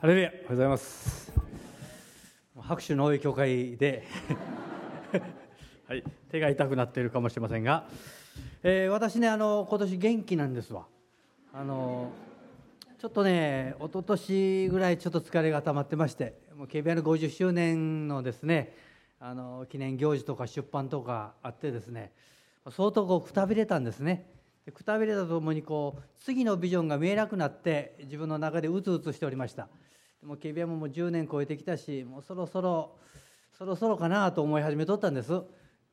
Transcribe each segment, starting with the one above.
ハレルヤ。おはようございます。拍手の多い教会で。はい。手が痛くなっているかもしれませんが、えー、私ねあの今年元気なんですわ。あのちょっとね一昨年ぐらいちょっと疲れが溜まってましてもう KBI の50周年のですねあの記念行事とか出版とかあってですね相当こうくたびれたんですね。くたびれたとともにこう次のビジョンが見えなくなって自分の中でうつうつしておりましたでも KBI ももう10年超えてきたしもうそろそろそろそろかなと思い始めとったんです。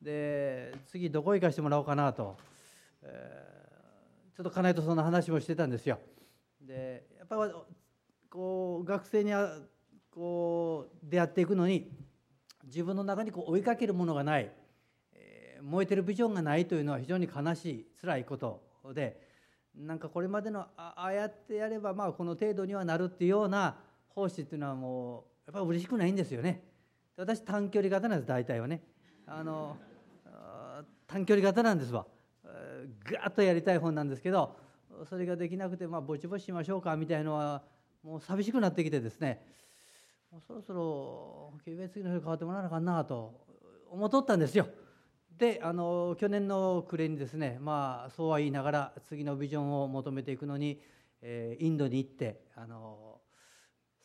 で次どこ行かしてもらおうかなと、えー、ちょっと家内とそんな話もしてたんですよ。でやっぱこう学生にあこう出会っていくのに自分の中にこう追いかけるものがない、えー、燃えてるビジョンがないというのは非常に悲しい辛いことでなんかこれまでのああやってやればまあこの程度にはなるっていうような奉仕っていうのはもうやっぱり嬉しくないんですよね。私短距離型なんです大体はね。あの短距離型なんですわ。ガーッとやりたい本なんですけどそれができなくてまあぼちぼちしましょうかみたいのはもう寂しくなってきてですね。もうそろそろ警備次の人変わってもらわなあかんなと思っとったんですよ。であの去年の暮れにですねまあそうは言いながら次のビジョンを求めていくのに、えー、インドに行ってあの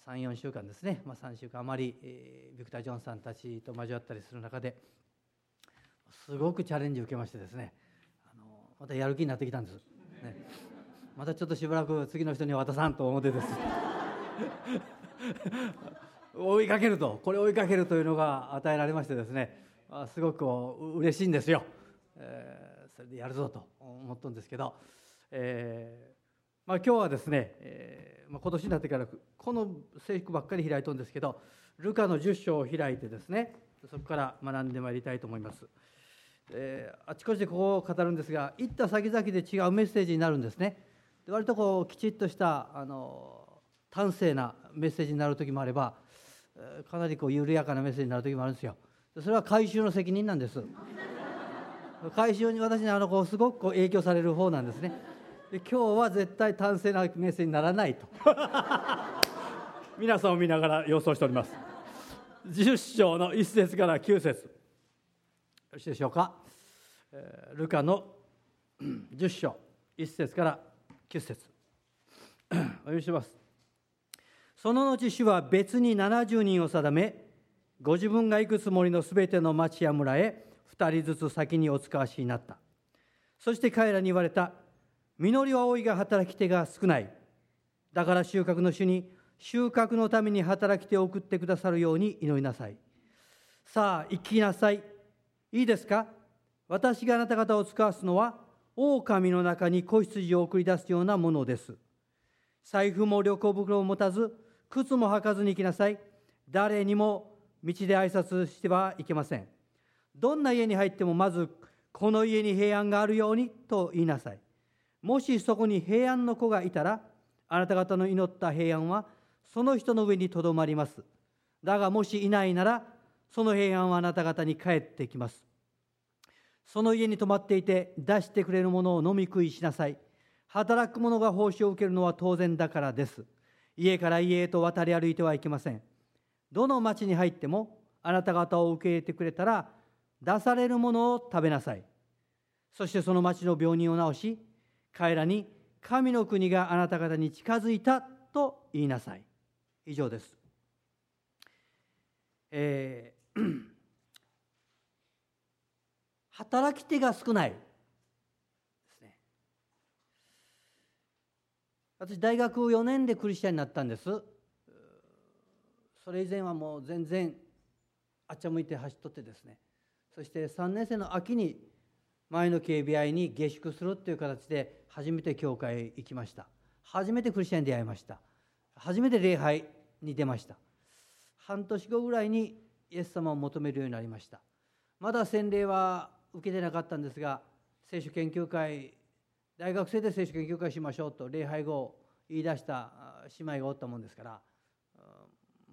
34週間ですね、まあ、3週間余り、えー、ビクター・ジョンさんたちと交わったりする中ですごくチャレンジを受けましてですね。あのまたやる気になってきたんです、ね、またちょっとしばらく次の人に渡さんと思ってです。追いかけると。これ追いかけるというのが与えられましてですね。あすごく嬉しいんですよ、えー、それでやるぞと思ったんですけど、えーまあ、今日はですね、えーまあ、今年になってからこの制服ばっかり開いとるんですけどルカの10章を開いてですねそこから学んでまいりたいと思います、えー、あちこちでここを語るんですが行った先々で違うメッセージになるんですね。で割とこうきちっとしたあの端正なメッセージになる時もあればかなりこう緩やかなメッセージになる時もあるんですよ。それは回収の責任なんです。回収に私にあのこうすごくこう影響される方なんですね。で今日は絶対端正なメッセージにならないと。皆さんを見ながら予想しております。10章の1節から9節。よろしいでしょうか、えー、ルカの 10章1節から9節。お読みします。その後主は別に70人を定めご自分が行くつもりのすべての町や村へ2人ずつ先にお使わしになった。そして彼らに言われた実りは多いが働き手が少ない。だから収穫の主に収穫のために働き手を送ってくださるように祈りなさい。さあ生きなさい。いいですか？私があなた方を使わすのは狼の中に子羊を送り出すようなものです。財布も旅行袋を持たず靴も履かずに行きなさい。誰にも道で挨拶してはいけません。どんな家に入ってもまずこの家に平安があるようにと言いなさい。もしそこに平安の子がいたらあなた方の祈った平安はその人の上にとどまります。だがもしいないならその平安はあなた方に帰ってきます。その家に泊まっていて出してくれるものを飲み食いしなさい。働く者が報酬を受けるのは当然だからです。家から家へと渡り歩いてはいけません。どの町に入ってもあなた方を受け入れてくれたら出されるものを食べなさい。そしてその町の病人を治し彼らに神の国があなた方に近づいたと言いなさい。以上です、えー、働き手が少ない私大学4年でクリスチャンになったんです。それ以前はもう全然あっちゃ向いて走っとってですね。そして3年生の秋に前の KBI に下宿するっていう形で初めて教会行きました。初めてクリスチャンに出会いました。初めて礼拝に出ました。半年後ぐらいにイエス様を求めるようになりました。まだ洗礼は受けてなかったんですが聖書研究会大学生で聖書研究会しましょうと礼拝後言い出した姉妹がおったもんですから、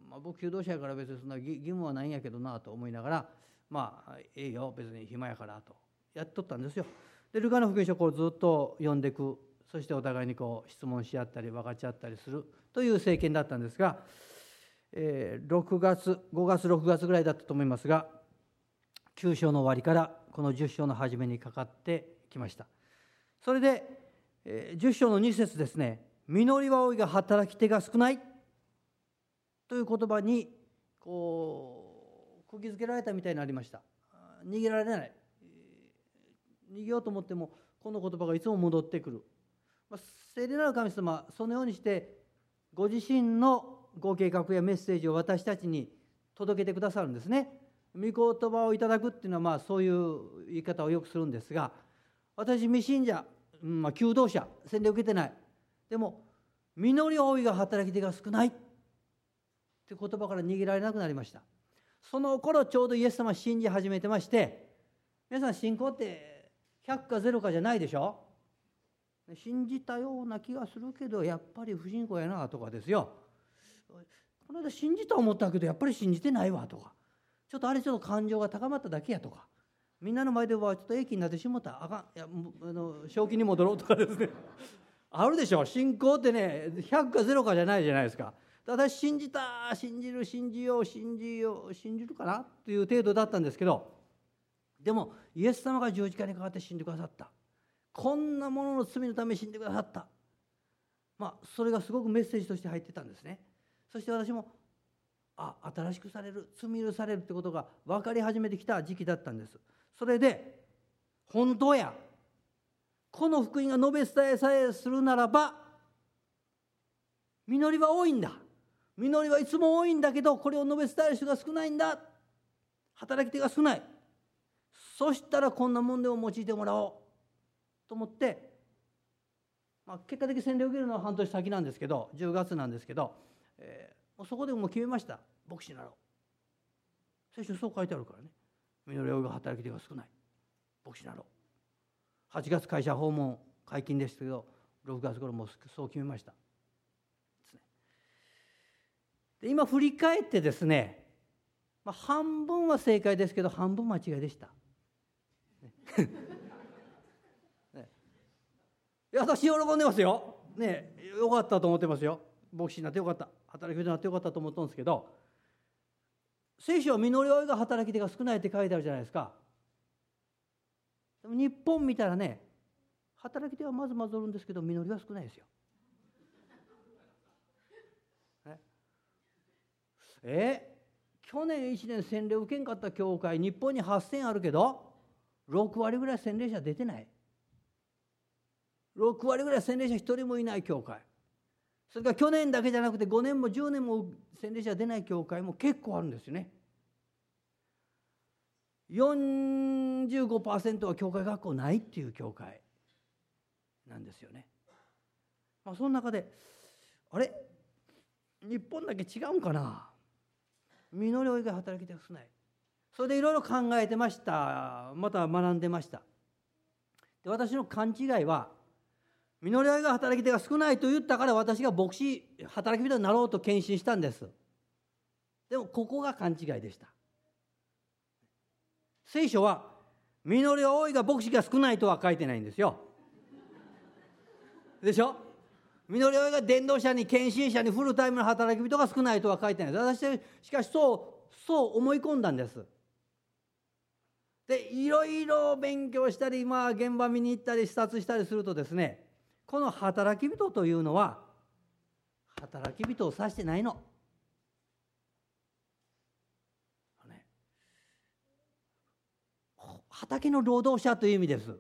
まあ、僕求道者やから別にそんな義務はないんやけどなと思いながらまあええよ別に暇やからとやっとったんですよ。でルカの福音書をこうずっと読んでいくそしてお互いにこう質問し合ったり分かち合ったりするという政権だったんですが、えー、6月5月6月ぐらいだったと思いますが9章の終わりからこの10章の初めにかかってきました。それで、えー、10章の2節ですね「実りは多いが働き手が少ない」という言葉にこう釘付けられたみたいになりました。逃げられない。逃げようと思ってもこの言葉がいつも戻ってくる、まあ、聖霊なる神様そのようにしてご自身のご計画やメッセージを私たちに届けてくださるんですね。御言葉をいただくっていうのはまあそういう言い方をよくするんですが私未信者、まあ、求道者洗礼を受けてない。でも実り多いが働き手が少ない。って言葉から逃げられなくなりました。その頃ちょうどイエス様信じ始めてまして皆さん信仰って100か0かじゃないでしょ？信じたような気がするけどやっぱり不信仰やなとかですよ。この間信じた思ったけどやっぱり信じてないわとか。ちょっとあれちょっと感情が高まっただけやとか。みんなの前ではちょっと駅になってしもたあかん。いやあの正気に戻ろうとかですね。あるでしょ？信仰ってね100か0かじゃないじゃないですか。ただ信じた信じる信じよう信じよう信じるかなという程度だったんですけどでもイエス様が十字架にかかって死んでくださった。こんなものの罪のため死んでくださった。まあそれがすごくメッセージとして入ってたんですね。そして私もあ新しくされる罪許されるってことが分かり始めてきた時期だったんです。それで本当や。この福音が述べ伝えさえするならば実りは多いんだ。実りはいつも多いんだけどこれを述べ伝える人が少ないんだ。働き手が少ない。そしたらこんなもんでも用いてもらおうと思って、まあ、結果的に洗礼を受けるのは半年先なんですけど10月なんですけど、えー、そこでもう決めました。牧師になろう。聖書そう書いてあるからね。実りが働き手が少ない。牧師になろう。8月会社訪問解禁ですけど6月頃もそう決めました。で今振り返ってですね、まあ、半分は正解ですけど半分間違いでした。ね、いや私喜んでますよ。ねよかったと思ってますよ。牧師になってよかった働き人になってよかったと思ったんですけど聖書は実り多いが働き手が少ないって書いてあるじゃないですか。でも日本見たらね働き手はまずまずおるんですけど実りは少ないですよ。え去年1年洗礼受けんかった教会日本に8,000あるけど6割ぐらい洗礼者出てない。6割ぐらい洗礼者1人もいない教会。それから去年だけじゃなくて5年も10年も洗礼者出ない教会も結構あるんですよね。45%は教会学校ないっていう教会なんですよね、まあ、その中であれ？日本だけ違うんかな？実り多いが働き手が少ない。それでいろいろ考えてました。また学んでました。で私の勘違いは実り多いが働き手が少ないと言ったから私が牧師働き人になろうと献身したんです。でもここが勘違いでした。聖書は実り多いが牧師が少ないとは書いてないんですよ。でしょ？実り親が伝道者に献身者にフルタイムの働き人が少ないとは書いてない私しかしそうそう思い込んだんです。でいろいろ勉強したり、まあ、現場見に行ったり視察したりするとですねこの働き人というのは働き人を指してないの。畑の労働者という意味です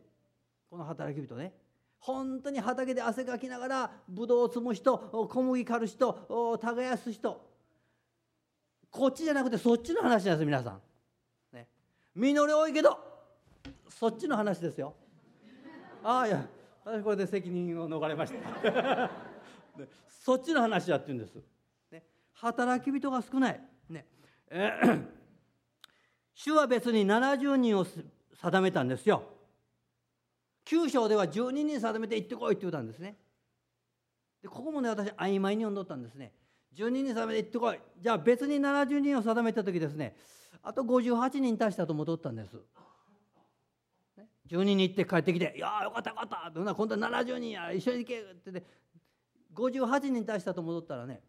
この働き人ね。本当に畑で汗かきながらブドウを摘む人小麦刈る人耕す人こっちじゃなくてそっちの話なんです皆さん。実り多いけどそっちの話ですよ。ああいや私これで責任を逃れました。そっちの話だって言うんです。ね、働き人が少ない。ねえー、主は別に70人を定めたんですよ。9章では12人定めて行ってこいって言ったんですねでここもね私曖昧に読んどったんですね12人定めて行ってこいじゃあ別に70人を定めた時ですねあと58人足したと戻ったんです、ね、12人行って帰ってきて「いやよかったよかった」今度は70人や一緒に行け」ってね58人対したと戻ったらね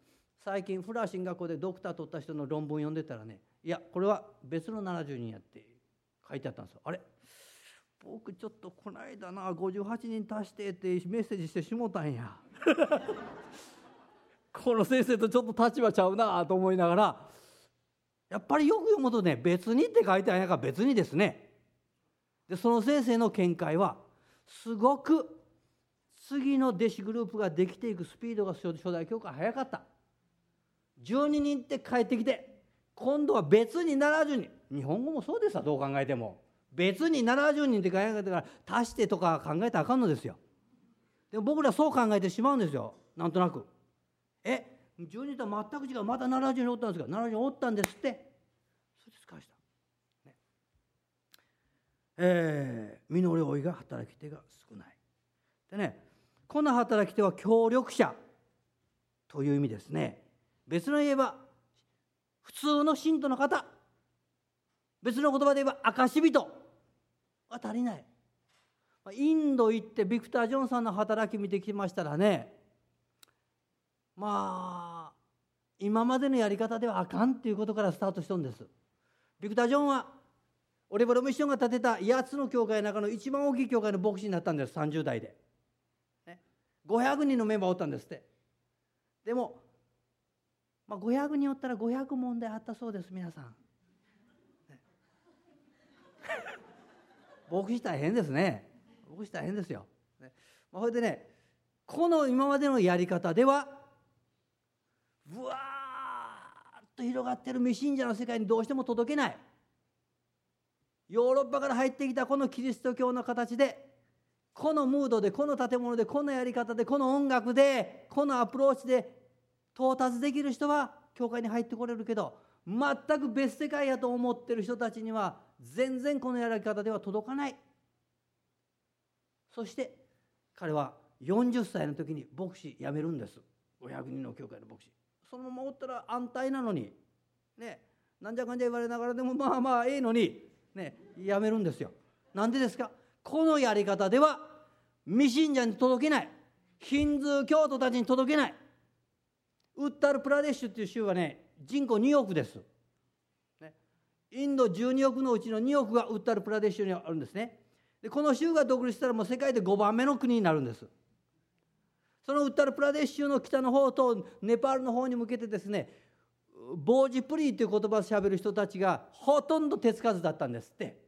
最近フラー進学校でドクター取った人の論文読んでたらねいやこれは別の70人やって書いてあったんですよ。あれ？僕ちょっとこの間な58人足してってメッセージしてしもたんや。この先生とちょっと立場ちゃうなと思いながらやっぱりよく読むとね別にって書いてあるんやから別にですね。でその先生の見解はすごく次の弟子グループができていくスピードが初代教会早かった。12人って帰ってきて今度は別に70人日本語もそうですわどう考えても。別に70人って考えてから足してとか考えたらあかんのですよ。でも僕らそう考えてしまうんですよ。なんとなく。え12とは全く違うまた70人おったんですか70人おったんですって。それで返した、ね、えー、実り老いが働き手が少ない。でねこの働き手は協力者という意味ですね。別の言えば普通の信徒の方。別の言葉で言えば証人は足りない。インド行ってビクター・ジョンさんの働き見てきましたらねまあ今までのやり方ではあかんっていうことからスタートしたんです。ビクター・ジョンはオレボロミッションが建てた8つの教会の中の一番大きい教会の牧師になったんです。30代で、ね、500人のメンバーおったんですって。でも、まあ、500人おったら500問題あったそうです皆さん、牧師大変ですね。牧師大変ですよ、ね。まあ、それでねこの今までのやり方ではぶわーっと広がってる未信者の世界にどうしても届けない。ヨーロッパから入ってきたこのキリスト教の形でこのムードでこの建物でこのやり方でこの音楽でこのアプローチで到達できる人は教会に入ってこれるけど全く別世界やと思ってる人たちには全然このやり方では届かない。そして彼は40歳の時に牧師辞めるんです。500人の教会の牧師。そのままおったら安泰なのにねなんじゃかんじゃ言われながらでもまあまあええのにねやめるんですよ。なんでですか？このやり方では未信者に届けないヒンズー教徒たちに届けないウッタル・プラデッシュっていう州はね人口2億です。ね、インド12億のうちの2億がウッタル・プラデッシュにあるんですね。でこの州が独立したらもう世界で5番目の国になるんです。そのウッタルプラデシュの北の方とネパールの方に向けてですねボージプリーという言葉をしゃべる人たちがほとんど手つかずだったんですって。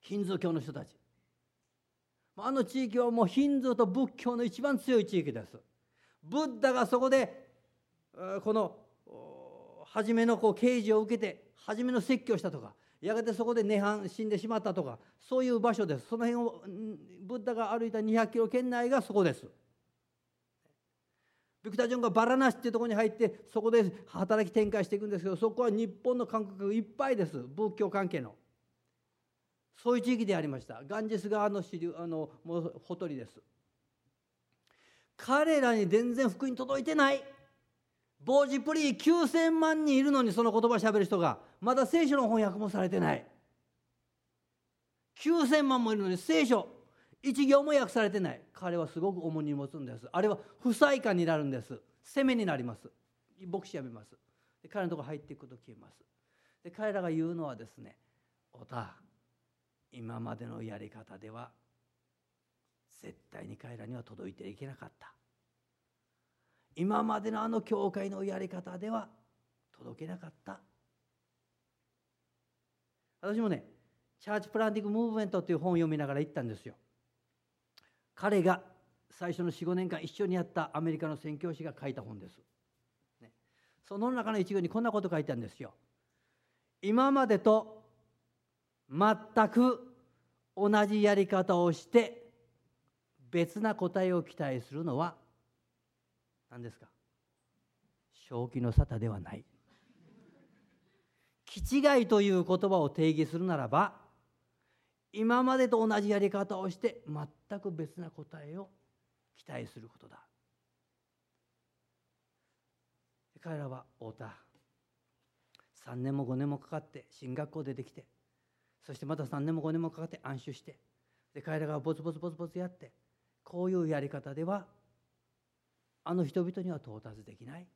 ヒンズー教の人たち。あの地域はもうヒンズーと仏教の一番強い地域です。ブッダがそこでこの初めのこう刑事を受けて初めの説教したとかやがてそこで涅槃死んでしまったとかそういう場所です。その辺をブッダが歩いた200キロ圏内がそこです。ビクター・ジョンがバラナシっていうところに入ってそこで働き展開していくんですけどそこは日本の感覚いっぱいです。仏教関係の。そういう地域でありました。ガンジス川の支流あのもうほとりです。彼らに全然福音届いてない。ボージプリー9000万人いるのにその言葉しゃべる人がまだ聖書の翻訳もされてない。9000万もいるのに聖書。一行も訳されてない。彼はすごく重荷に持つんです。あれは不採感になるんです。責めになります。牧師やめます。で彼のところ入っていくと消えます。で彼らが言うのはですね「おた今までのやり方では絶対に彼らには届いていけなかった。今までのあの教会のやり方では届けなかった。私もねチャーチプランティング・ムーブメントという本を読みながら行ったんですよ。彼が最初の45年間一緒にやったアメリカの宣教師が書いた本です。ね、その中の一行にこんなこと書いてあるんですよ。今までと全く同じやり方をして別な答えを期待するのは何ですか？正気の沙汰ではない。気違いという言葉を定義するならば今までと同じやり方をして全く別な答えを期待することだ。彼らは太田3年も5年もかかって進学校出てきてそしてまた3年も5年もかかって安心してで彼らがボツボツボツボツやってこういうやり方ではあの人々には到達できない。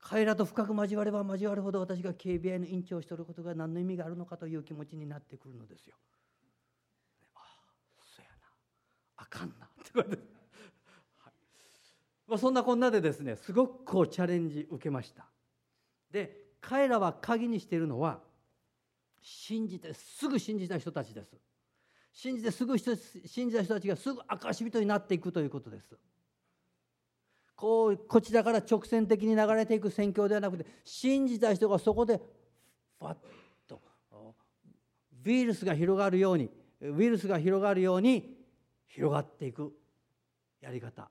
彼らと深く交われば交わるほど私が KBI の院長をしておることが何の意味があるのかという気持ちになってくるのですよ。ああそやなあかんなって言われて、はいまあ、そんなこんなでですねすごくこうチャレンジ受けました。で彼らは鍵にしているのは信じてすぐ信じた人たちです。信じてすぐ信じた人たちがすぐ証人になっていくということです。こうこちらから直線的に流れていく宣教ではなくて信じた人がそこでファッとウイルスが広がるようにウイルスが広がるように広がっていくやり方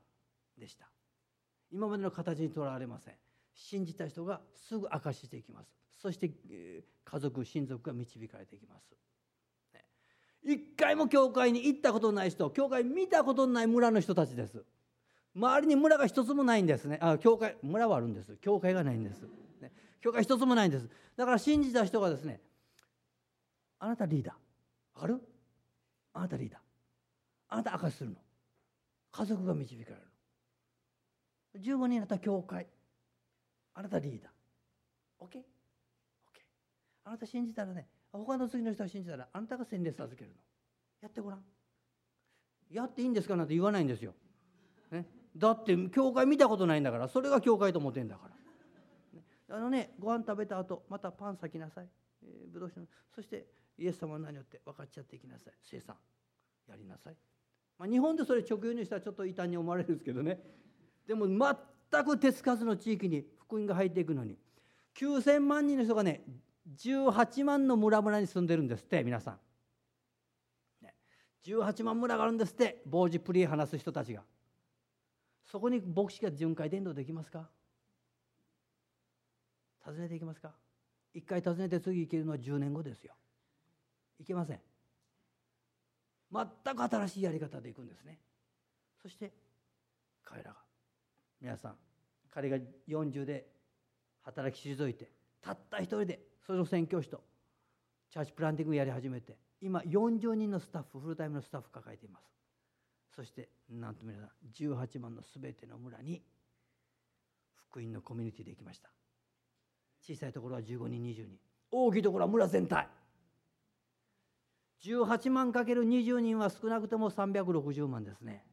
でした。今までの形にとらわれません。信じた人がすぐ明かしていきます。そして家族親族が導かれていきます。一回も教会に行ったことない人教会見たことのない村の人たちです。周りに村が一つもないんですね。あ教会村はあるんです。教会がないんです、ね、教会一つもないんです。だから信じた人がですねあなたリーダー。ある？あなたリーダー。あなた証しするの。家族が導かれるの。15人になった教会。あなたリーダー。OK? OK あなた信じたらね他の次の人が信じたらあなたが洗礼授けるの。やってごらん。やっていいんですか？なんて言わないんですよ、ね、だって教会見たことないんだからそれが教会と思ってんだから、あのねご飯食べた後またパン裂きなさい、えー、ぶどう酒そしてイエス様は何をって分かっちゃっていきなさい。生産やりなさい、まあ、日本でそれ直輸入したらちょっと異端に思われるんですけどね。でも全く手つかずの地域に福音が入っていくのに9,000万人の人がね18万の村々に住んでるんですって皆さん。18万村があるんですって傍受プリ話す人たちが。そこに牧師が巡回伝道できますか？訪ねていきますか？一回訪ねて次行けるのは10年後ですよ。いけません。全く新しいやり方でいくんですね。そして彼らが皆さん彼が40で働き退いてたった一人でそれの宣教師とチャーチプランティングやり始めて今40人のスタッフフルタイムのスタッフ抱えています。そしてなんと皆さん18万の全ての村に福音のコミュニティで行きました。小さいところは15人20人。大きいところは村全体。18万かける20人は少なくとも360万ですね。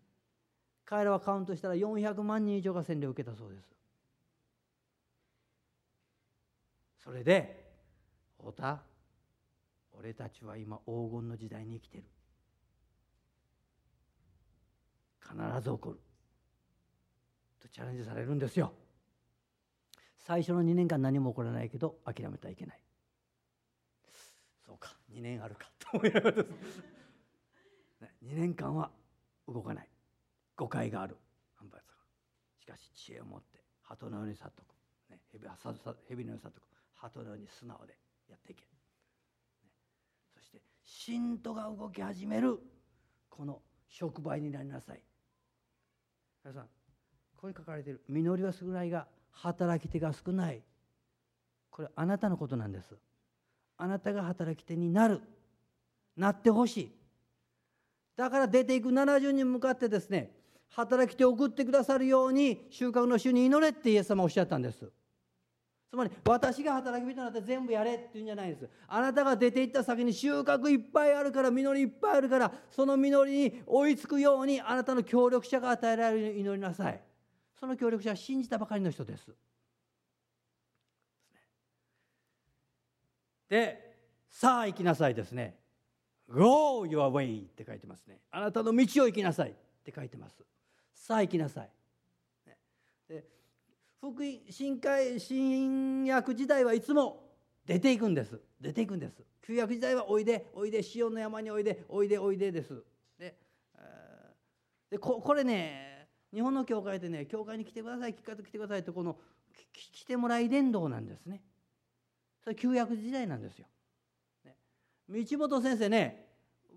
彼らはカウントしたら400万人以上が洗礼を受けたそうです。それで太田俺たちは今黄金の時代に生きてる。必ず起こる。とチャレンジされるんですよ。最初の2年間何も起こらないけど諦めてはいけない。そうか。2年あるか。と思いながらです。2年間は動かない。誤解がある。しかし知恵を持って鳩のように去っとく、ね、蛇のように去っとく。鳩のように素直でやっていけ、ね、そして信徒が動き始める。この触媒になりなさい。皆さんここに書かれている「実りは少ないが働き手が少ない」これあなたのことなんです。あなたが働き手になる。なってほしい。だから出ていく70人向かってですね働き手を送ってくださるように収穫の主に祈れってイエス様おっしゃったんです。つまり私が働き人になって全部やれっていうんじゃないです。あなたが出ていった先に収穫いっぱいあるから実りいっぱいあるからその実りに追いつくようにあなたの協力者が与えられるように祈りなさい。その協力者は信じたばかりの人です。でさあ行きなさいですね。Go your way って書いてますね。あなたの道を行きなさいって書いてます。さあ行きなさい。で福音新海新約時代はいつも出ていくんです。出ていくんです。旧約時代はおいでおいでシオンの山においでおいでおいでです。ででここれね日本の教会でね教会に来てください来てくださいってこの来てもらい伝道なんですね。それ旧約時代なんですよ、ね、道本先生ね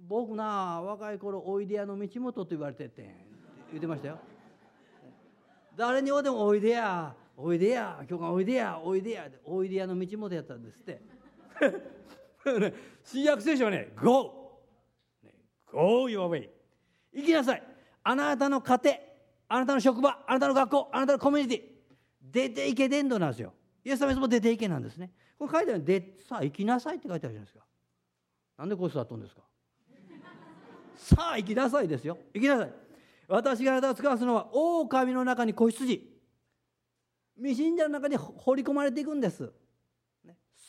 僕な若い頃おいでやの道本と言われてって言ってましたよ。誰におでもおいでや。おいでや。今日がおいでや。おいでや。おいでやの道元やったんですって。新約聖書はね Go Go your way 行きなさい。あなたの家庭あなたの職場あなたの学校あなたのコミュニティ。出ていけ伝道なんですよ。イエス様いつも出ていけなんですね。これ書いてあるでさあ行きなさいって書いてあるじゃないですか。なんでこいつだとんですか。さあ行きなさいですよ。行きなさい。私があなたを使わすのは狼の中に子羊。未信者の中に放り込まれていくんです、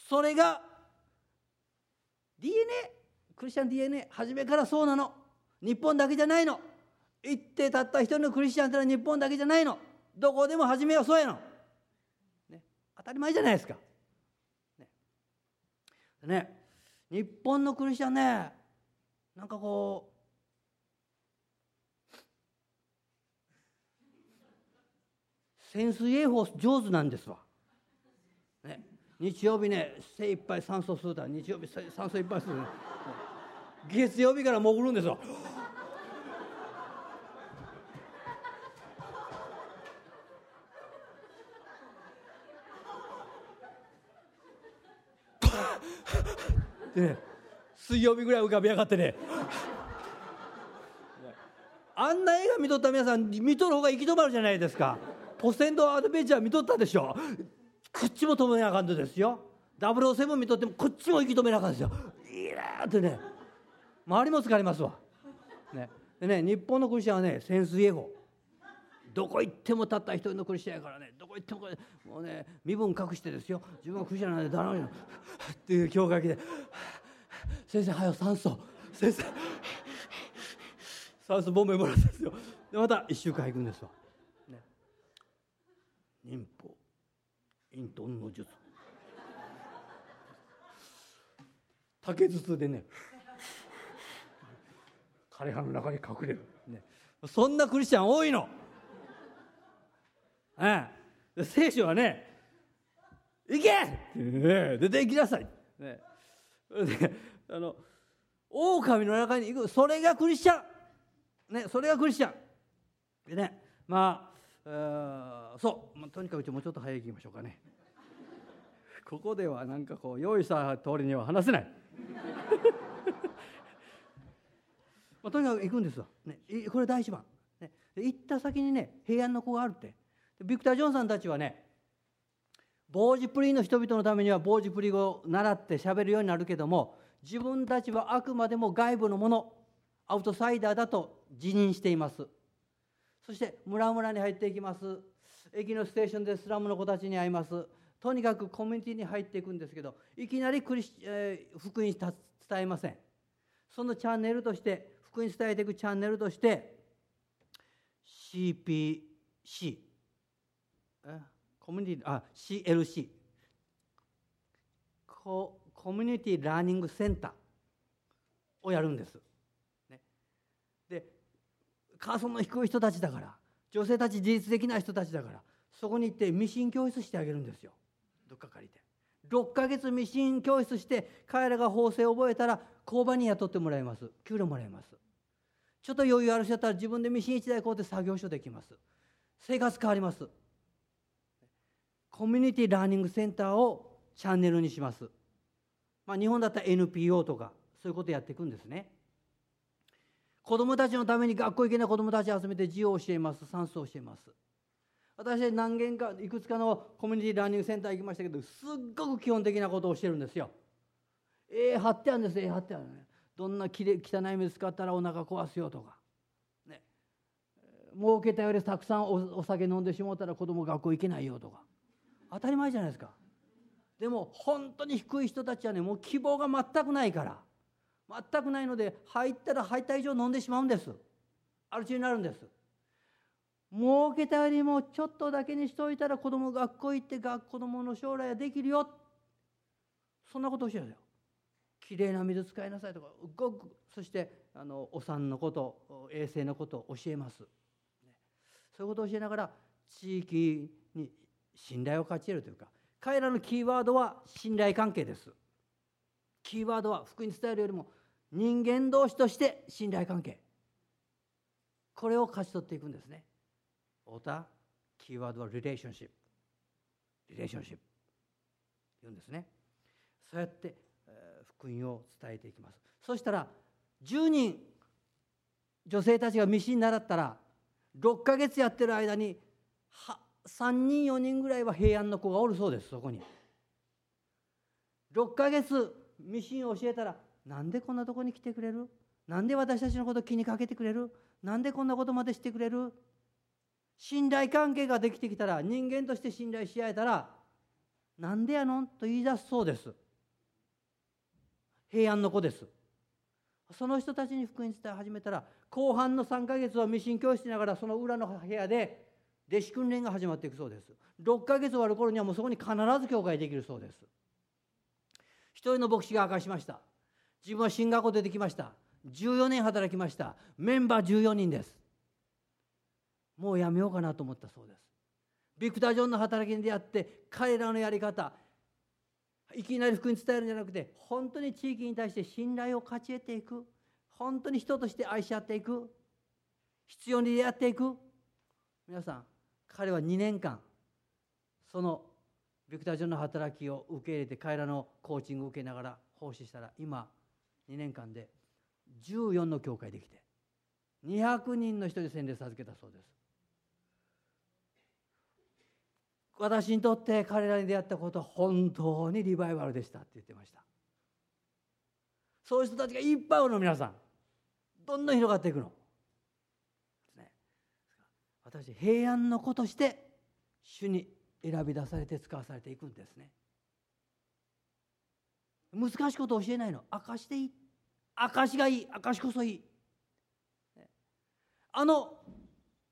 それが DNA クリスチャン DNA 初めからそうなの。日本だけじゃないの。行ってたった一人のクリスチャンってのは日本だけじゃないの。どこでも初めはそうやの、ね、当たり前じゃないですか。ね。ね日本のクリスチャンねなんかこう潜水泳法上手なんですわ。ね、日曜日ね精一杯酸素吸うたら日曜日酸素いっぱい吸う、ね、月曜日から潜るんですよ。でね水曜日ぐらい浮かび上がってねあんな映画見とった皆さん見とる方が行き止まるじゃないですか。ポセンドアドベンチャー見とったでしょ？こっちも止めなあかんとですよ。007見とってもこっちも息止めなあかんですよ。いやってね周りも疲れますわ、ね、でね日本のクリスチャンはね潜水英語。どこ行ってもたった一人のクリスチャンやからね。どこ行ってももうね身分隠してですよ。自分はクリスチャンなんでだらめっていう教会で「先生はよ酸素。先生酸素ボンベもらったんですよ。でまた1週間行くんですわ。忍法。隠遁の術。竹筒でね。枯葉の中に隠れる、ね、そんなクリスチャン多いの、ええ、聖書はね「行け!」ね、出て行きなさい、ね、あの狼の中に行く。それがクリスチャン、ね、それがクリスチャン。でねまあそう、まあ、とにかくもうちょっと早い行きましょうかね。ここではなんかこう用意した通りには話せない。まあ、とにかく行くんですわ、ね、これ第一番、ね、行った先にね平安の子があるって。ビクター・ジョンさんたちはねボージプリの人々のためにはボージプリ語を習ってしゃべるようになるけども自分たちはあくまでも外部のものアウトサイダーだと自認しています。そして村々に入っていきます。駅のステーションでスラムの子たちに会います。とにかくコミュニティに入っていくんですけどいきなりクリス、えー、福音伝えません。そのチャンネルとして福音伝えていくチャンネルとして CPC コミュニティあ CLC ココミュニティラーニングセンターをやるんです。カーソンの低い人たちだから。女性たち自立できない人たちだから。そこに行ってミシン教室してあげるんですよ。どっか借りて。6ヶ月ミシン教室して彼らが法制を覚えたら工場に雇ってもらいます。給料もらいます。ちょっと余裕ある人だったら自分でミシン1台買うて作業所できます。生活変わります。コミュニティラーニングセンターをチャンネルにします、まあ、日本だったら NPO とかそういうことやっていくんですね。子供たちのために学校行けない子供たちを集めて字を教えます。算数を教えます。私何軒かいくつかのコミュニティラーニングセンター行きましたけどすっごく基本的なことを教えるんですよ。絵貼ってあるんです。絵貼ってあるね。どんなきれ汚い水使ったらお腹壊すよとか。ね。儲けたよりたくさんお酒飲んでしもうたら子供学校行けないよとか。当たり前じゃないですか。でも本当に低い人たちはねもう希望が全くないから。全くないので入ったら入った以上飲んでしまうんです。アルチになるんです。儲けたよりもちょっとだけにしといたら子供学校行って学子供の将来はできるよ。そんなことを教えるよ。きれいな水使いなさいとかごくそしてあのお産のこと衛生のことを教えます。そういうことを教えながら地域に信頼を勝ち得るというか彼らのキーワードは信頼関係です。キーワードは福音伝えるよりも人間同士として信頼関係。これを勝ち取っていくんですね。太田キーワードはリレーションシップリレーションシップ言うんですね。そうやって福音を伝えていきます。そしたら10人女性たちがミシン習ったら6ヶ月やってる間に3人4人ぐらいは平安の子がおるそうですそこに。6ヶ月ミシンを教えたらなんでこんなとこに来てくれる？なんで私たちのこと気にかけてくれる？なんでこんなことまでしてくれる？信頼関係ができてきたら人間として信頼し合えたらなんでやのんと言い出すそうです。平安の子です。その人たちに福音伝え始めたら後半の3ヶ月はミシン教室しながらその裏の部屋で弟子訓練が始まっていくそうです。6ヶ月終わる頃にはもうそこに必ず教会できるそうです。一人の牧師が明かしました。自分は進学校出てきました。14年働きました。メンバー14人です。もうやめようかなと思ったそうです。ビクター・ジョンの働きに出会って彼らのやり方いきなり福音伝えるんじゃなくて本当に地域に対して信頼を勝ち得ていく。本当に人として愛し合っていく。必要に出会っていく。皆さん彼は2年間そのビクター・ジョンの働きを受け入れて彼らのコーチングを受けながら奉仕したら今2年間で14の教会できて200人の人に洗礼授けたそうです。私にとって彼らに出会ったことは本当にリバイバルでしたって言ってました。そういう人たちがいっぱいおるの皆さん。どんどん広がっていくの。私平安の子として主に選び出されて使わされていくんですね。難しいことを教えないの。証していい。証がいい証こそいい。あの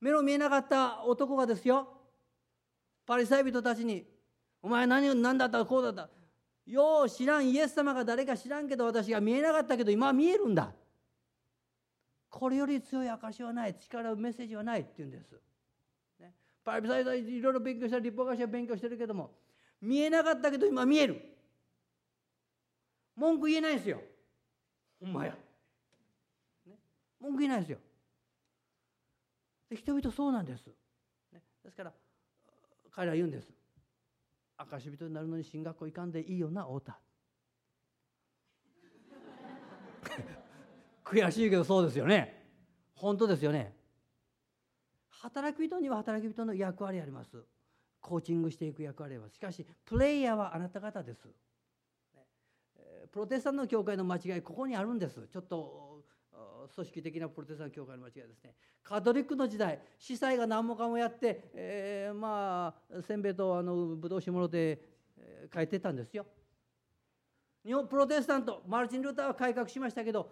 目の見えなかった男がですよ。パリサイ人たちに「お前何何だったこうだった」よう知らんイエス様が誰か知らんけど私が見えなかったけど今は見えるんだ。これより強い証はない力メッセージはないって言うんです、ね、パリサイ人いろいろ勉強した立法学者勉強してるけども見えなかったけど今見える。文句言えないんですよ。ほんまや、ね、文句言えないですよ。で人々そうなんです、ね、ですから彼らは言うんです。証人になるのに進学校行かんでいいよな太田。悔しいけどそうですよね。本当ですよね。働き人には働き人の役割あります。コーチングしていく役割あります。しかしプレイヤーはあなた方です。プロテスタントの教会の間違いここにあるんですちょっと組織的なプロテスタント教会の間違いですねカトリックの時代司祭が何もかもやって、えー、まあせんべいとあのぶどうしもろで、えー、書いてたんですよ日本プロテスタントマルチン・ルーターは改革しましたけど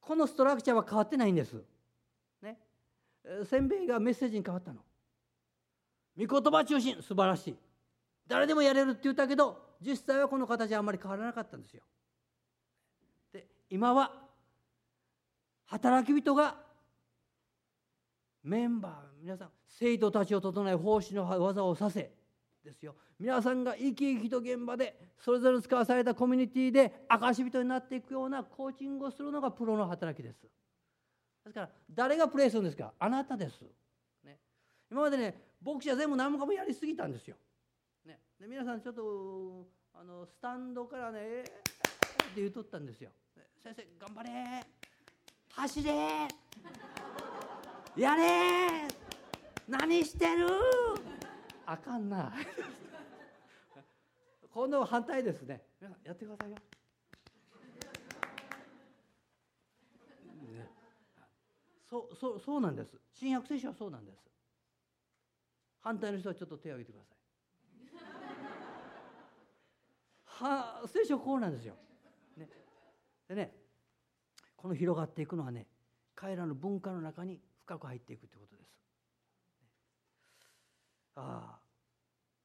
このストラクチャーは変わってないんです。ね。せんべいがメッセージに変わったの。御言葉中心素晴らしい。誰でもやれるって言ったけど実際はこの形はあまり変わらなかったんですよ。で今は働き人がメンバー皆さん生徒たちを整え奉仕の技をさせですよ。皆さんが生き生きと現場でそれぞれ使わされたコミュニティで証人になっていくようなコーチングをするのがプロの働きです。ですから誰がプレーするんですか？あなたです、ね、今までね牧師は全部何もかもやりすぎたんですよ、で皆さんちょっとあのスタンドからね「って言うとったんですよ。先生頑張れ。走れ。やれ。何してる。あかんな。この反対ですね。皆さんやってくださいよ、ね、そうそうそうなんです。新約聖書はそうなんです。反対の人はちょっと手を挙げてください。は聖書こうなんですよ、ね、でねこの広がっていくのはね彼らの文化の中に深く入っていくということです。ああ。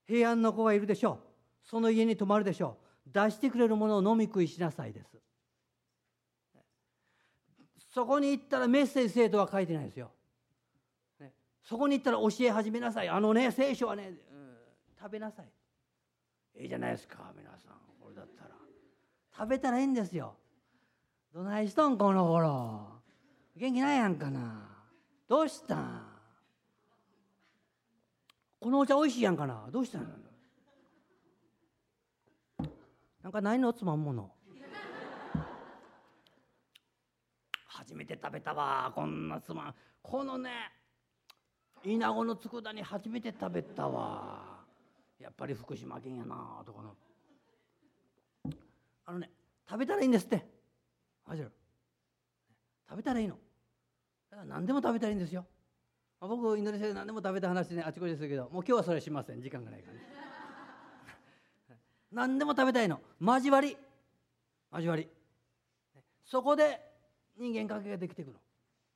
平安の子がいるでしょう。その家に泊まるでしょう。出してくれるものを飲み食いしなさいです。そこに行ったらメッセージ生徒は書いてないですよ、そこに行ったら教え始めなさい。あのね聖書はね、うん、食べなさい。いいじゃないですか皆さん。これだったら。食べたらいいんですよ。どないしとんこの頃。元気ないやんかな。どうしたん？このお茶おいしいやんかな。どうしたん？なんかないの？つまんもの。初めて食べたわ。こんなつまん。このねイナゴの佃煮初めて食べたわ。やっぱり福島県やなとかの。あのね食べたらいいんですって。マジで食べたらいいの。だから何でも食べたらいいんですよ。僕インドネシアで何でも食べた話ねあちこちですけどもう今日はそれしません。時間がないからね。何でも食べたいの。交わり。交わり。そこで人間関係ができていくの、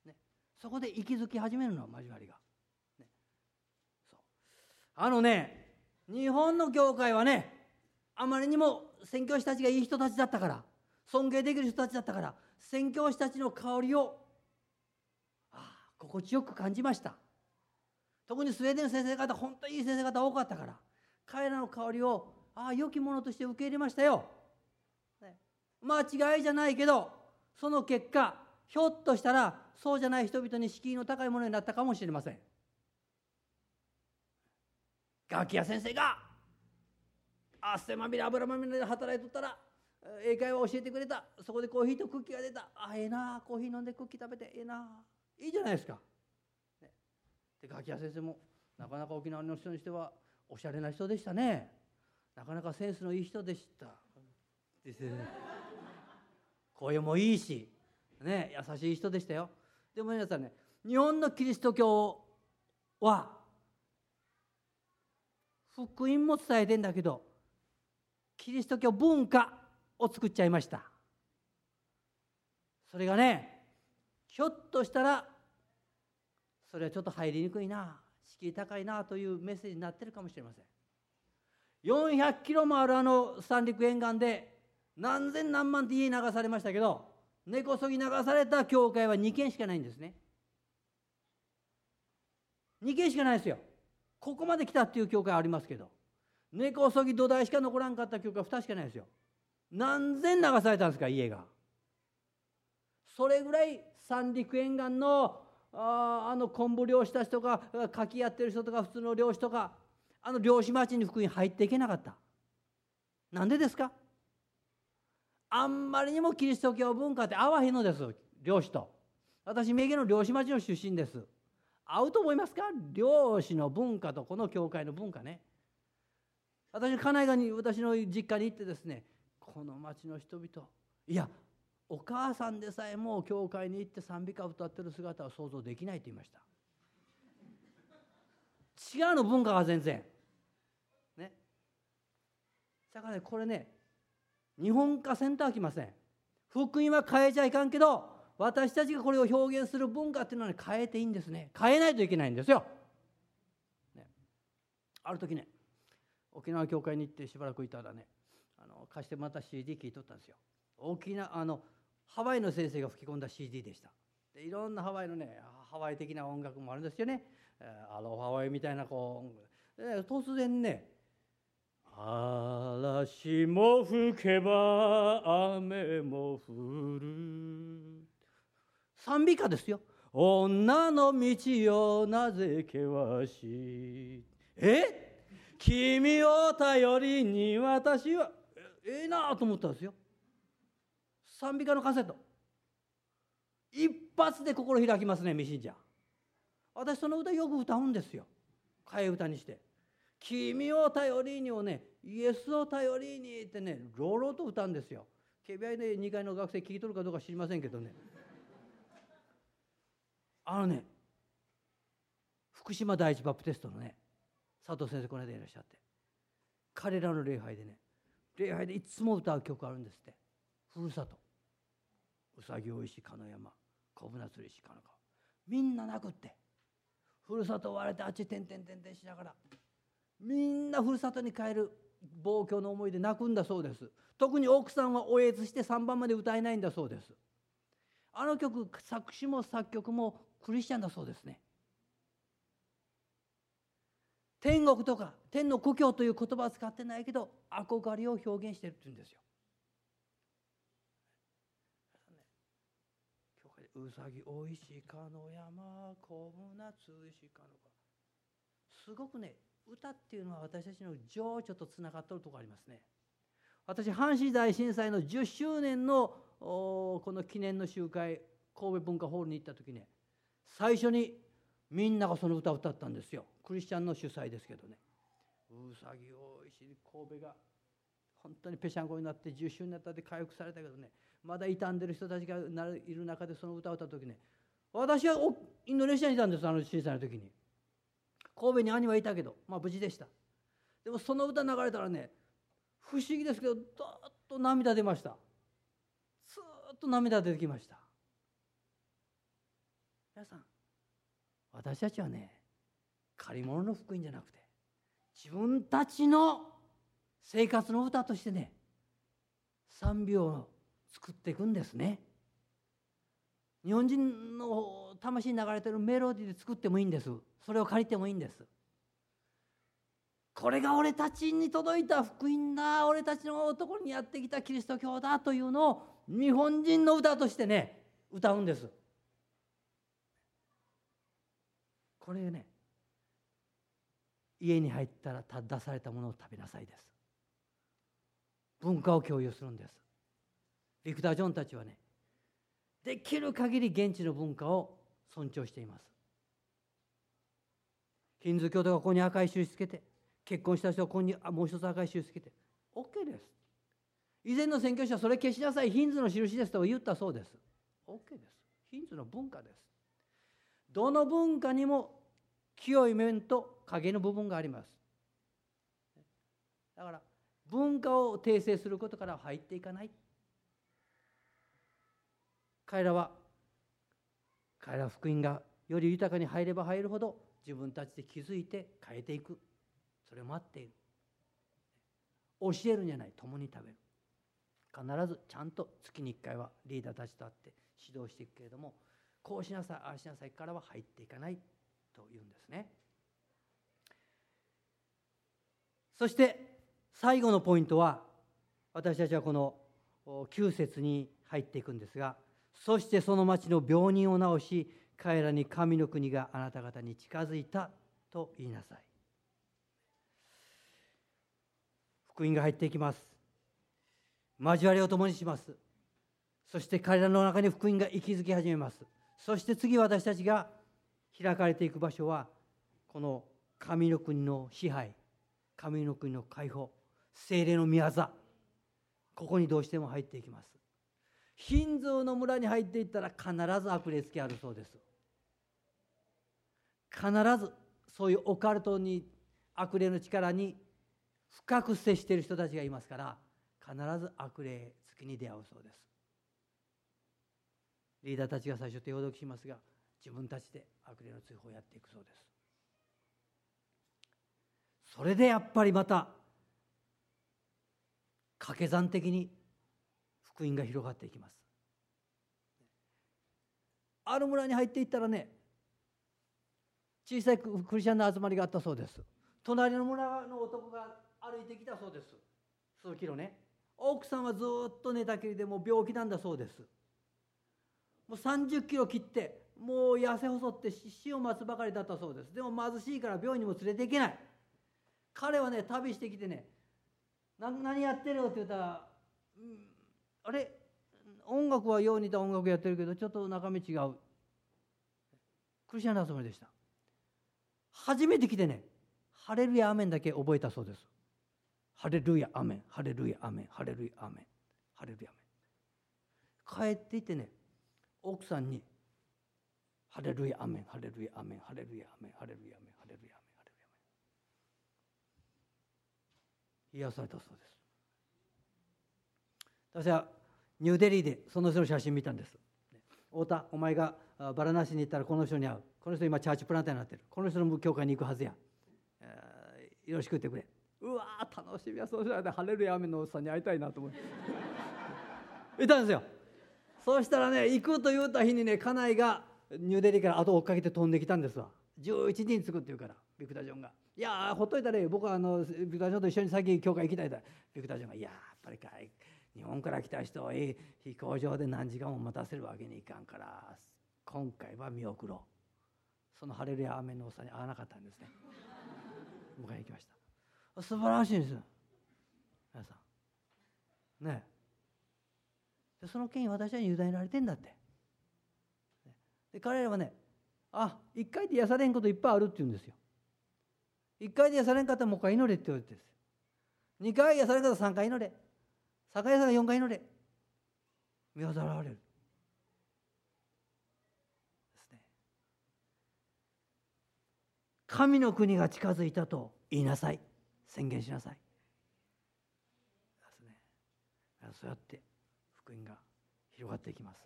ね、そこで息づき始めるの交わりが、ね、そう。あのね日本の教会はねあまりにも宣教師たちがいい人たちだったから尊敬できる人たちだったから宣教師たちの香りをああ心地よく感じました。特にスウェーデンの先生方本当にいい先生方多かったから彼らの香りをああ良きものとして受け入れましたよ、ね、間違いじゃないけどその結果ひょっとしたらそうじゃない人々に敷居の高いものになったかもしれません。ガキヤ先生が汗まみれ油まみれで働いとったら英会話教えてくれた。そこでコーヒーとクッキーが出た。あええな。コーヒー飲んでクッキー食べて。ええな。いいじゃないですか、ね、でガキヤ先生もなかなか沖縄の人にしてはおしゃれな人でしたね。なかなかセンスのいい人でした。ですね。声もいいしね優しい人でしたよ。でも皆さんね日本のキリスト教は福音も伝えてんだけどキリスト教文化を作っちゃいました。それがねひょっとしたらそれはちょっと入りにくいな敷居高いなというメッセージになってるかもしれません。400キロもあるあの三陸沿岸で何千何万って家流されましたけど根こそぎ流された教会は2軒しかないんですね。2軒しかないですよ。ここまで来たっていう教会ありますけど根こそぎ土台しか残らんかった教会は2しかないですよ。何千流されたんですか家が。それぐらい三陸沿岸のああの昆布漁師たちとかかきやってる人とか普通の漁師とかあの漁師町に福音入っていけなかった。なんでですか？あんまりにもキリスト教文化って合わへんのです漁師と。私名義の漁師町の出身です。合うと思いますか？漁師の文化とこの教会の文化ね。私家内がに私の実家に行ってですねこの町の人々いやお母さんでさえも教会に行って賛美歌歌ってる姿は想像できないと言いました。違うの文化が全然。ね。だからねこれね日本化せんとあきません。福音は変えちゃいかんけど私たちがこれを表現する文化っていうのは、変えていいんですね。変えないといけないんですよ、ね、ある時ね沖縄教会に行ってしばらくいたらねあの貸してまた CD 聴いとったんですよ。沖縄あのハワイの先生が吹き込んだ CD でした。でいろんなハワイのねハワイ的な音楽もあるんですよね。アロハワイみたいなこう突然ね「嵐も吹けば雨も降る」賛美歌ですよ「女の道をなぜ険し。い」え？君を頼りに私は。ええなと思ったんですよ。賛美歌のカセット。一発で心開きますねミシンじゃん。私その歌よく歌うんですよ。替え歌にして「君を頼りに」をね「イエスを頼りに」ってね朗々と歌うんですよ。KBI で2階の学生聞いとるかどうか知りませんけどね。あのね福島第一バプテストのね佐藤先生この間いらっしゃって。彼らの礼拝でね礼拝でいつも歌う曲あるんですって。ふるさと。うさぎおいしかの山。小舟釣りしかの川。みんな泣くって。ふるさと追われてあっちてんてんてんてんしながら。みんなふるさとに帰る。望郷の思いで泣くんだそうです。特に奥さんはおえつして3番まで歌えないんだそうです。あの曲作詞も作曲もクリスチャンだそうですね。天国とか天の故郷という言葉は使ってないけど憧れを表現してるって言うんですよ。うさぎおいしかの山こぶなつしかのか。すごくね歌っていうのは私たちの情緒とつながってるとこありますね。私阪神大震災の10周年のこの記念の集会神戸文化ホールに行った時ね最初にみんながその歌を歌ったんですよ。クリスチャンの主催ですけどね。うさぎ大石神戸が本当にぺしゃんこになって10周になったって回復されたけどね。まだ傷んでる人たちがいる中でその歌を歌った時ね。私はインドネシアにいたんですあの震災の時に。神戸に兄はいたけど。まあ無事でした。でもその歌流れたらね不思議ですけどどっと涙出ました。ずっと涙出てきました。皆さん。私たちはね借り物の福音じゃなくて自分たちの生活の歌としてね賛美を作っていくんですね。日本人の魂に流れてるメロディーで作ってもいいんです。それを借りてもいいんです。これが俺たちに届いた福音だ。俺たちのところにやってきたキリスト教だというのを日本人の歌としてね歌うんです。これね家に入ったら出されたものを食べなさいです。文化を共有するんです。ビクター・ジョンたちはねできる限り現地の文化を尊重しています。ヒンズー教徒がここに赤い印つけて結婚した人はここにもう一つ赤い印つけて OK です。以前の宣教師はそれ消しなさいヒンズーの印ですと言ったそうです。OK です。ヒンズーの文化です。どの文化にも清い面と影の部分があります。だから文化を訂正することから入っていかない。彼らは彼ら福音がより豊かに入れば入るほど自分たちで気づいて変えていく。それを待っている。教えるんじゃない。共に食べる。必ずちゃんと月に1回はリーダーたちと会って指導していくけれどもこうしなさいああしなさいからは入っていかない。というんですね。そして最後のポイントは私たちはこの9節に入っていくんですがそしてその町の病人を治し彼らに神の国があなた方に近づいたと言いなさい。福音が入っていきます。交わりを共にします。そして彼らの中に福音が息づき始めます。そして次私たちが開かれていく場所はこの神の国の支配神の国の解放精霊の御業。ここにどうしても入っていきます。ヒンズーの村に入っていったら必ず悪霊つきあるそうです。必ずそういうオカルトに悪霊の力に深く接している人たちがいますから必ず悪霊つきに出会うそうです。リーダーたちが最初手ほどきしますが自分たちで悪霊の追放をやっていくそうです。それでやっぱりまた掛け算的に福音が広がっていきます。ある村に入っていったらね小さいクリスチャンの集まりがあったそうです。隣の村の男が歩いてきたそうです。数キロね。奥さんはずっと寝たきりでもう病気なんだそうです。もう30キロ切ってもう痩せ細って死を待つばかりだったそうです。でも貧しいから病院にも連れて行けない。彼はね旅してきてね何やってるよって言ったら、うん、あれ？音楽はよう似た音楽やってるけどちょっと中身違う。クリスチャンの集まりでした。初めて来てねハレルヤアメンだけ覚えたそうです。ハレルヤアメンハレルヤアメンハレルヤアメンハレルヤアメン。帰っていってね奥さんにハレルヤアメンハレルヤアメンハレルヤアメンハレルヤアメンハレルヤアメンハレルヤアメン癒されたそうです。私はニューデリーでその人の写真見たんです。太田お前がバラナシに行ったらこの人に会う。この人今チャーチプランターになってる。この人の教会に行くはずや、えー、よろしく言ってくれ。うわ楽しみやそうしない。で晴れるや雨のおっさんに会いたいなと思 っていたんですよ。そうしたらね行くと言うた日にね家内がニューデリーから後追っかけて飛んできたんですわ。11時に着くって言うからビクター・ジョンが「いやほっといたら僕はあのビクター・ジョンと一緒に先教会行きたいだ」ビクター・ジョンが「いややっぱりかい日本から来た人を飛行場で何時間も待たせるわけにいかんから今回は見送ろう」その晴れるや雨のおさに合わなかったんですね。迎えに来ました。素晴らしいんです。皆さん。ねでその権威私は委ねられてんだって。で彼らはねあ一回で癒されんこといっぱいあるって言うんですよ。一回で癒されんかったらもう一回祈れって言われてです。二回癒されんかったら三回祈れ。三回癒されん四回祈れ。見業現れる。ですね。神の国が近づいたと言いなさい。宣言しなさい。ですね。そうやって福音が広がっていきます。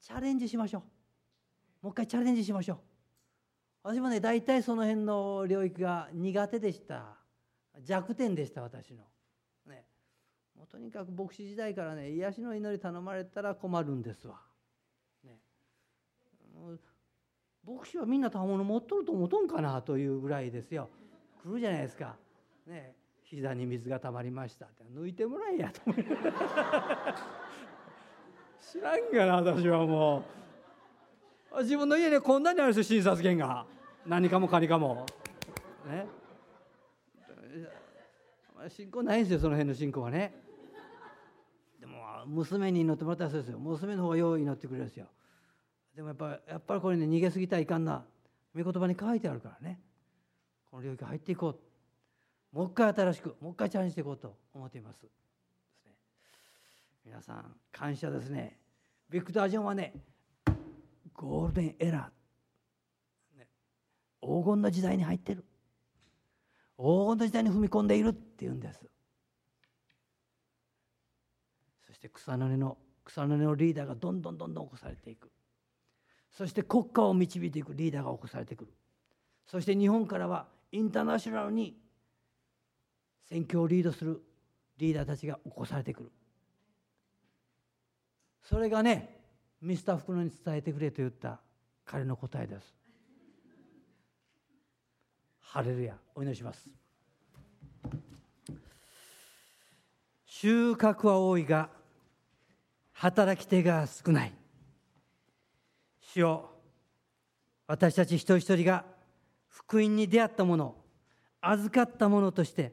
チャレンジしましょう。もう一回チャレンジしましょう。私もね大体その辺の領域が苦手でした。弱点でした私の。ね。もうとにかく牧師時代からね癒しの祈り頼まれたら困るんですわ。ね。牧師はみんな賜物持っとると思とんかなというぐらいですよ。来るじゃないですか。ね。膝に水がたまりましたって。抜いてもらえやと思い知らんがな私はもう。自分の家にこんなにあるんですよ診察券が。何かもかにかも。ね。信仰ないんですよその辺の信仰はね。でも娘に祈ってもらったらそうですよ。娘の方がよう祈ってくれるんですよ。でもやっぱやっぱりこれね逃げすぎたらいかんな。御言葉に書いてあるからね。この領域入っていこう。もう一回新しくもう一回チャレンジしていこうと思っています。皆さん感謝ですね。ビクター・ジョンはねゴールデンエラー、ね、黄金の時代に入ってる。黄金の時代に踏み込んでいるっていうんです。そして草の根の草の根のリーダーがどんどんどんどん起こされていく。そして国家を導いていくリーダーが起こされてくる。そして日本からはインターナショナルに選挙をリードするリーダーたちが起こされてくる。それがねミスター福野に伝えてくれと言った彼の答えです。ハレルヤ。お祈りします。収穫は多いが働き手が少ない。主よ私たち一人一人が福音に出会ったもの預かったものとして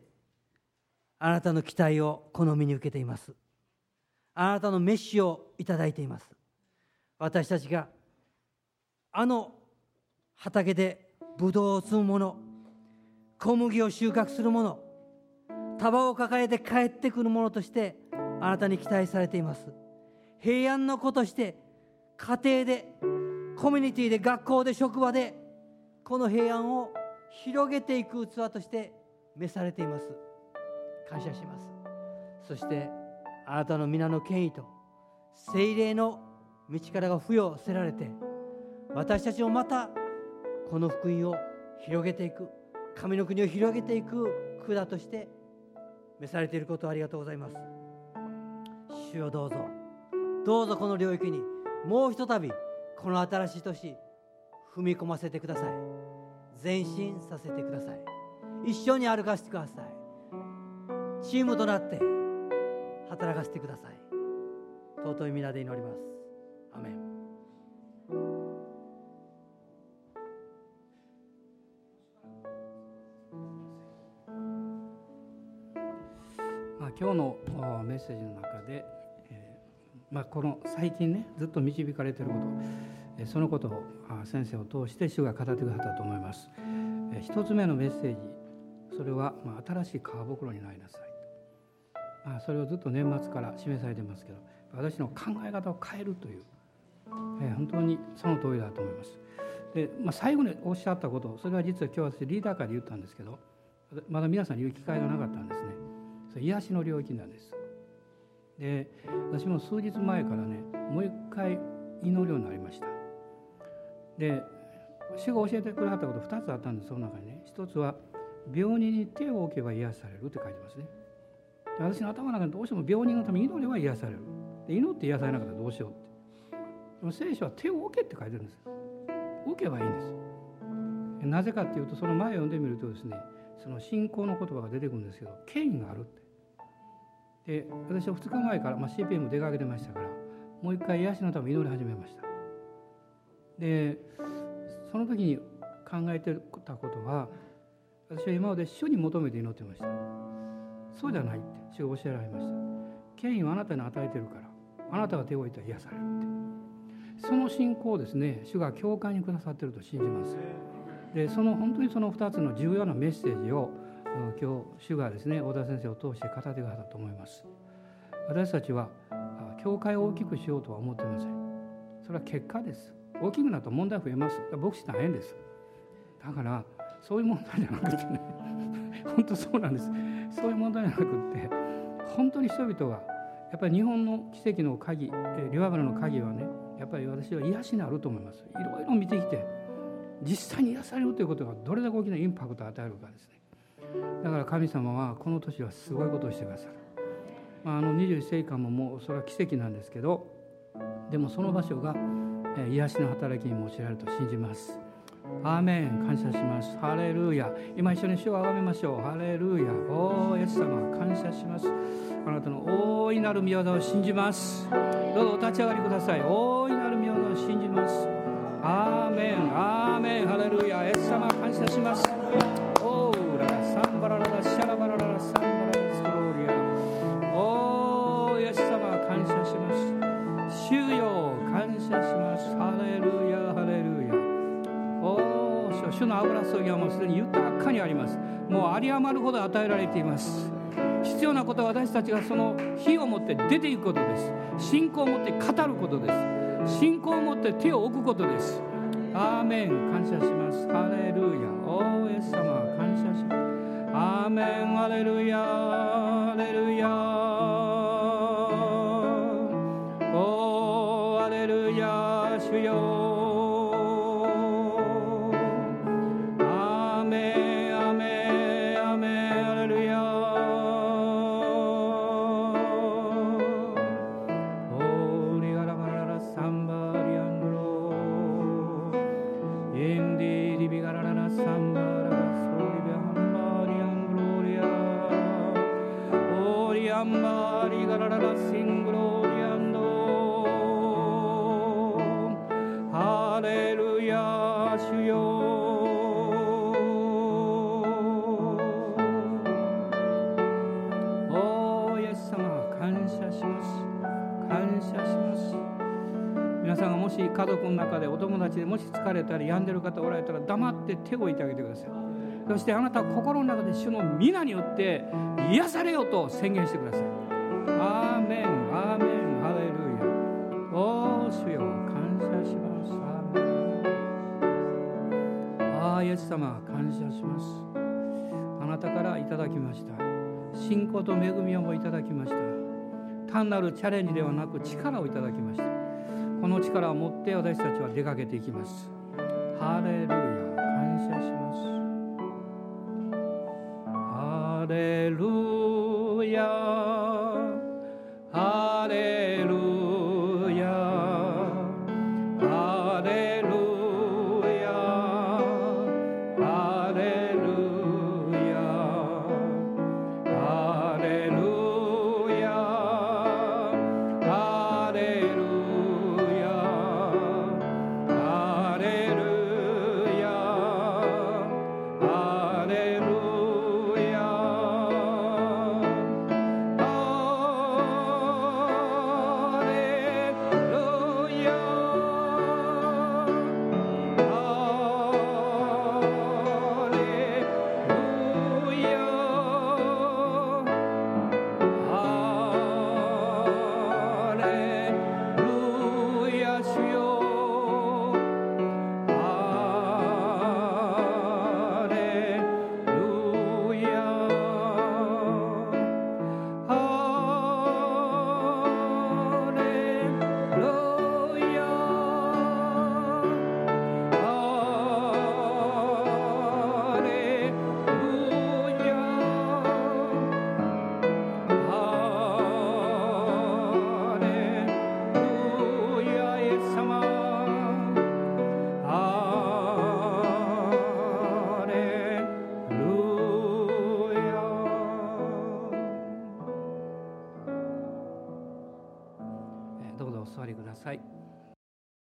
あなたの期待を好みに受けています。あなたの飯をいただいています。私たちがあの畑でブドウを摘む者小麦を収穫する者束を抱えて帰ってくるものとしてあなたに期待されています。平安の子として家庭でコミュニティで学校で職場でこの平安を広げていく器として召されています。感謝します。そしてあなたの皆の権威と精霊の道からが付与せられて私たちもまたこの福音を広げていく神の国を広げていく管として召されていることをありがとうございます。主よどうぞ。どうぞこの領域にもうひとたびこの新しい年踏み込ませてください。前進させてください。一緒に歩かせてください。チームとなって働かせてください。尊い皆で祈ります。アメンまあ、今日のメッセージの中で、えーまあ、この最近ねずっと導かれていることそのことを先生を通して主が語ってくださったと思います。え一つ目のメッセージそれは、まあ、新しい川袋になりなさいまあ、それをずっと年末から示されてますけど私の考え方を変えるという、え、本当にその通りだと思います。で、まあ、最後におっしゃったことそれは実は今日私リーダー会で言ったんですけどまだ皆さんに言う機会がなかったんですね。それ癒しの領域なんです。で私も数日前からねもう一回祈るようになりました。で主が教えてくれはったこと2つあったんですその中にね一つは病人に手を置けば癒されるって書いてますね。私の頭の中にどうしても病人のために祈れば癒されるで祈って癒されなかったらどうしようってでも聖書は手を置けって書いてるんです。置けばいいんです。なぜかっていうとその前を読んでみるとですねその信仰の言葉が出てくるんですけど権威があるって。で私は2日前から、まあ、CPM 出かけてましたからもう一回癒しのため祈り始めました。でその時に考えてたことは私は今まで主に求めて祈ってました。そうじゃないって主が教えられました。権威をあなたに与えてるからあなたが手を置いたら癒されるって。その信仰をですね主が教会にくださっていると信じます。でその本当にその2つの重要なメッセージを今日主がですね小田先生を通して語ってくださったと思います。私たちは教会を大きくしようとは思っていません。それは結果です。大きくなると問題増えます。牧師大変です。だからそういう問題じゃなくてね 本当そうなんです。そういう問題じゃなくって本当に人々がやっぱり日本の奇跡の鍵リバブルの鍵はねやっぱり私は癒しになると思います。いろいろ見てきて実際に癒されるということがどれだけ大きなインパクトを与えるかですね。だから神様はこの年はすごいことをしてくださる、まあ、あの21世紀間ももうそれは奇跡なんですけどでもその場所が癒しの働きに用いられると信じます。アーメン。感謝します。ハレルヤ。今一緒に主をあがめましょう。ハレルヤ。おーイエス様。感謝します。あなたの大いなる御業を信じます。どうぞお立ち上がりください。大いなる御業を信じます。アーメン。アーメン。ハレルヤ。イエス様感謝します。オーララサンバラララシャラバラララサンバララスローリアおーイエス様感謝します。主よ感謝します。ハレルヤ。ハレルヤ。おー主の油注ぎはもうすでに豊かにあります。もう有り余るほど与えられています。必要なことは私たちがその火を持って出ていくことです。信仰を持って語ることです。信仰を持って手を置くことです。アーメン。感謝します。ハレルヤ。おーイエス様。感謝します。アーメン。ハレルヤ。ハレルヤ。族の中でお友達でもし疲れたり病んでる方おられたら黙って手を置いてあげてください。そしてあなたは心の中で主の皆によって癒されようと宣言してください。アーメンアーメンハレルヤ。おー主よ感謝します。アーメン。ああイエス様感謝します。あなたからいただきました。信仰と恵みをもいただきました。単なるチャレンジではなく力をいただきました。この力を持って私たちは出かけていきます。ハレルヤ。